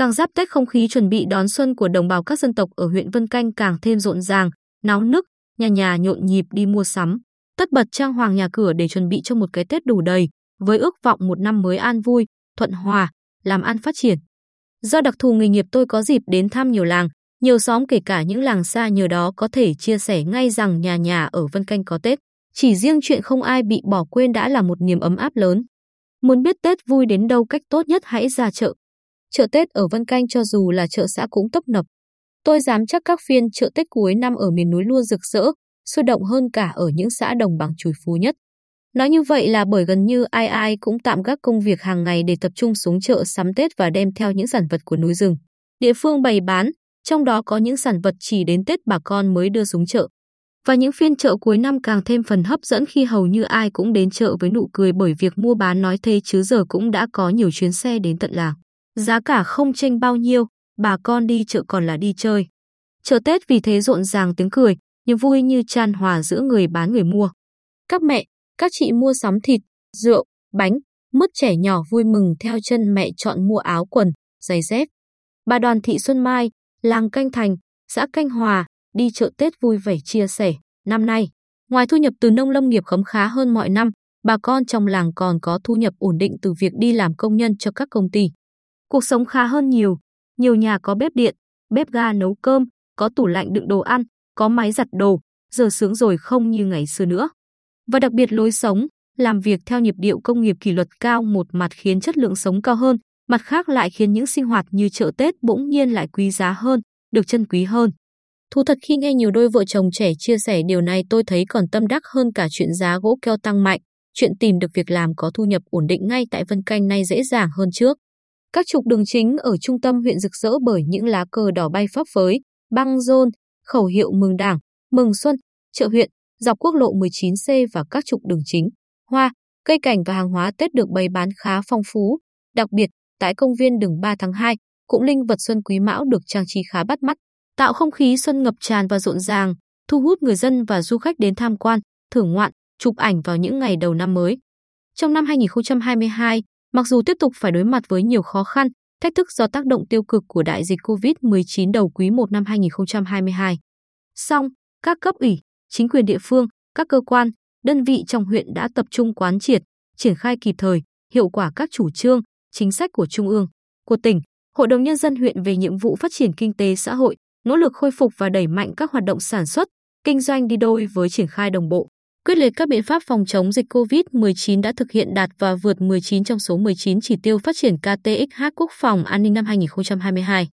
Càng giáp Tết không khí chuẩn bị đón xuân của đồng bào các dân tộc ở huyện Vân Canh càng thêm rộn ràng, náo nức, nhà nhà nhộn nhịp đi mua sắm, tất bật trang hoàng nhà cửa để chuẩn bị cho một cái Tết đủ đầy, với ước vọng một năm mới an vui, thuận hòa, làm ăn phát triển. Do đặc thù nghề nghiệp tôi có dịp đến thăm nhiều làng, nhiều xóm kể cả những làng xa nhờ đó có thể chia sẻ ngay rằng nhà nhà ở Vân Canh có Tết. Chỉ riêng chuyện không ai bị bỏ quên đã là một niềm ấm áp lớn. Muốn biết Tết vui đến đâu cách tốt nhất hãy ra chợ. Chợ Tết ở Vân Canh cho dù là chợ xã cũng tấp nập. Tôi dám chắc các phiên chợ Tết cuối năm ở miền núi luôn rực rỡ, sôi động hơn cả ở những xã đồng bằng chùi phú nhất. Nói như vậy là bởi gần như ai ai cũng tạm gác công việc hàng ngày để tập trung xuống chợ sắm Tết và đem theo những sản vật của núi rừng. Địa phương bày bán, trong đó có những sản vật chỉ đến Tết bà con mới đưa xuống chợ. Và những phiên chợ cuối năm càng thêm phần hấp dẫn khi hầu như ai cũng đến chợ với nụ cười bởi việc mua bán nói thế chứ giờ cũng đã có nhiều chuyến xe đến tận làng. Giá cả không chênh bao nhiêu, bà con đi chợ còn là đi chơi. Chợ Tết vì thế rộn ràng tiếng cười, nhưng vui như tràn hòa giữa người bán người mua. Các mẹ, các chị mua sắm thịt, rượu, bánh, mứt trẻ nhỏ vui mừng theo chân mẹ chọn mua áo quần, giày dép. Bà Đoàn Thị Xuân Mai, làng Canh Thành, xã Canh Hòa, đi chợ Tết vui vẻ chia sẻ. Năm nay, ngoài thu nhập từ nông lâm nghiệp khấm khá hơn mọi năm, bà con trong làng còn có thu nhập ổn định từ việc đi làm công nhân cho các công ty. Cuộc sống khá hơn nhiều, nhiều nhà có bếp điện, bếp ga nấu cơm, có tủ lạnh đựng đồ ăn, có máy giặt đồ, giờ sướng rồi không như ngày xưa nữa. Và đặc biệt lối sống, làm việc theo nhịp điệu công nghiệp kỷ luật cao một mặt khiến chất lượng sống cao hơn, mặt khác lại khiến những sinh hoạt như chợ Tết bỗng nhiên lại quý giá hơn, được trân quý hơn. Thú thật khi nghe nhiều đôi vợ chồng trẻ chia sẻ điều này tôi thấy còn tâm đắc hơn cả chuyện giá gỗ keo tăng mạnh, chuyện tìm được việc làm có thu nhập ổn định ngay tại Vân Canh nay dễ dàng hơn trước. Các trục đường chính ở trung tâm huyện rực rỡ bởi những lá cờ đỏ bay phấp phới, băng rôn, khẩu hiệu mừng đảng, mừng xuân, chợ huyện, dọc quốc lộ 19C và các trục đường chính. Hoa, cây cảnh và hàng hóa Tết được bày bán khá phong phú. Đặc biệt, tại công viên đường 3 tháng 2, cũng linh vật xuân quý mão được trang trí khá bắt mắt, tạo không khí xuân ngập tràn và rộn ràng, thu hút người dân và du khách đến tham quan, thưởng ngoạn, chụp ảnh vào những ngày đầu năm mới. Trong năm 2022, mặc dù tiếp tục phải đối mặt với nhiều khó khăn, thách thức do tác động tiêu cực của đại dịch COVID-19 đầu quý 1 năm 2022. Song, các cấp ủy, chính quyền địa phương, các cơ quan, đơn vị trong huyện đã tập trung quán triệt, triển khai kịp thời, hiệu quả các chủ trương, chính sách của Trung ương, của tỉnh, Hội đồng Nhân dân huyện về nhiệm vụ phát triển kinh tế xã hội, nỗ lực khôi phục và đẩy mạnh các hoạt động sản xuất, kinh doanh đi đôi với triển khai đồng bộ. Quyết liệt các biện pháp phòng chống dịch COVID-19 đã thực hiện đạt và vượt 19 trong số 19 chỉ tiêu phát triển KTXH quốc phòng an ninh năm 2022.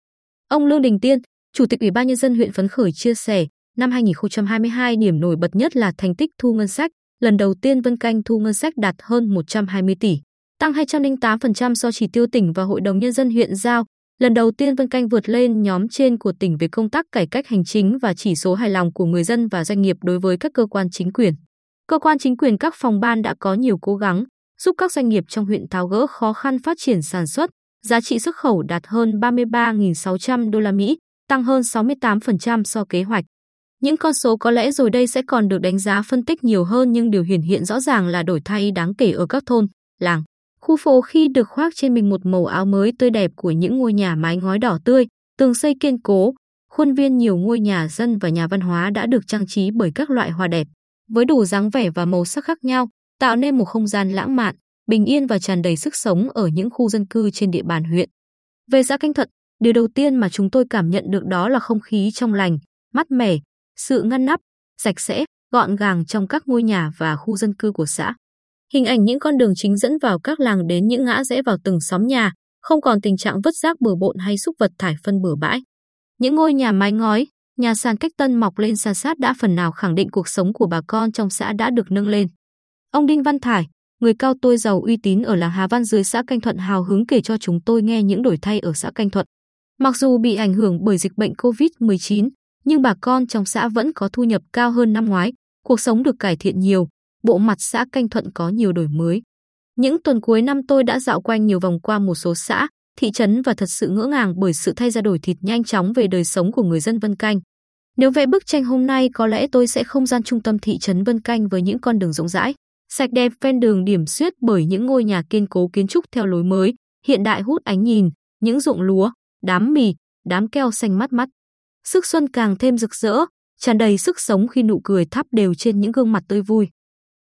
Ông Lương Đình Tiên, Chủ tịch Ủy ban Nhân dân huyện phấn khởi chia sẻ, năm 2022 điểm nổi bật nhất là thành tích thu ngân sách, lần đầu tiên Vân Canh thu ngân sách đạt hơn 120 tỷ, tăng 208% so chỉ tiêu tỉnh và Hội đồng Nhân dân huyện giao. Lần đầu tiên Vân Canh vượt lên nhóm trên của tỉnh về công tác cải cách hành chính và chỉ số hài lòng của người dân và doanh nghiệp đối với các cơ quan chính quyền. Cơ quan chính quyền các phòng ban đã có nhiều cố gắng, giúp các doanh nghiệp trong huyện tháo gỡ khó khăn phát triển sản xuất, giá trị xuất khẩu đạt hơn 33.600 đô la Mỹ, tăng hơn 68% so kế hoạch. Những con số có lẽ rồi đây sẽ còn được đánh giá phân tích nhiều hơn nhưng điều hiển hiện rõ ràng là đổi thay đáng kể ở các thôn, làng. Khu phố khi được khoác trên mình một màu áo mới tươi đẹp của những ngôi nhà mái ngói đỏ tươi, tường xây kiên cố, khuôn viên nhiều ngôi nhà dân và nhà văn hóa đã được trang trí bởi các loại hoa đẹp, với đủ dáng vẻ và màu sắc khác nhau, tạo nên một không gian lãng mạn, bình yên và tràn đầy sức sống ở những khu dân cư trên địa bàn huyện. Về xã Canh Thuận, điều đầu tiên mà chúng tôi cảm nhận được đó là không khí trong lành, mát mẻ, sự ngăn nắp, sạch sẽ, gọn gàng trong các ngôi nhà và khu dân cư của xã. Hình ảnh những con đường chính dẫn vào các làng đến những ngã rẽ vào từng xóm nhà, không còn tình trạng vứt rác bừa bộn hay xúc vật thải phân bừa bãi. Những ngôi nhà mái ngói, nhà sàn cách tân mọc lên san sát đã phần nào khẳng định cuộc sống của bà con trong xã đã được nâng lên. Ông Đinh Văn Thải, người cao tôi giàu uy tín ở làng Hà Văn dưới xã Canh Thuận hào hứng kể cho chúng tôi nghe những đổi thay ở xã Canh Thuận. Mặc dù bị ảnh hưởng bởi dịch bệnh COVID-19, nhưng bà con trong xã vẫn có thu nhập cao hơn năm ngoái, cuộc sống được cải thiện nhiều, bộ mặt xã Canh Thuận có nhiều đổi mới. Những tuần cuối năm tôi đã dạo quanh nhiều vòng qua một số xã, thị trấn và thật sự ngỡ ngàng bởi sự thay ra đổi thịt nhanh chóng về đời sống của người dân Vân Canh. Nếu vẽ bức tranh hôm nay có lẽ tôi sẽ không gian trung tâm thị trấn Vân Canh với những con đường rộng rãi, sạch đẹp ven đường điểm xuyết bởi những ngôi nhà kiên cố kiến trúc theo lối mới, hiện đại hút ánh nhìn, những ruộng lúa, đám mì, đám keo xanh mắt mắt. Sức xuân càng thêm rực rỡ, tràn đầy sức sống khi nụ cười thắp đều trên những gương mặt tươi vui.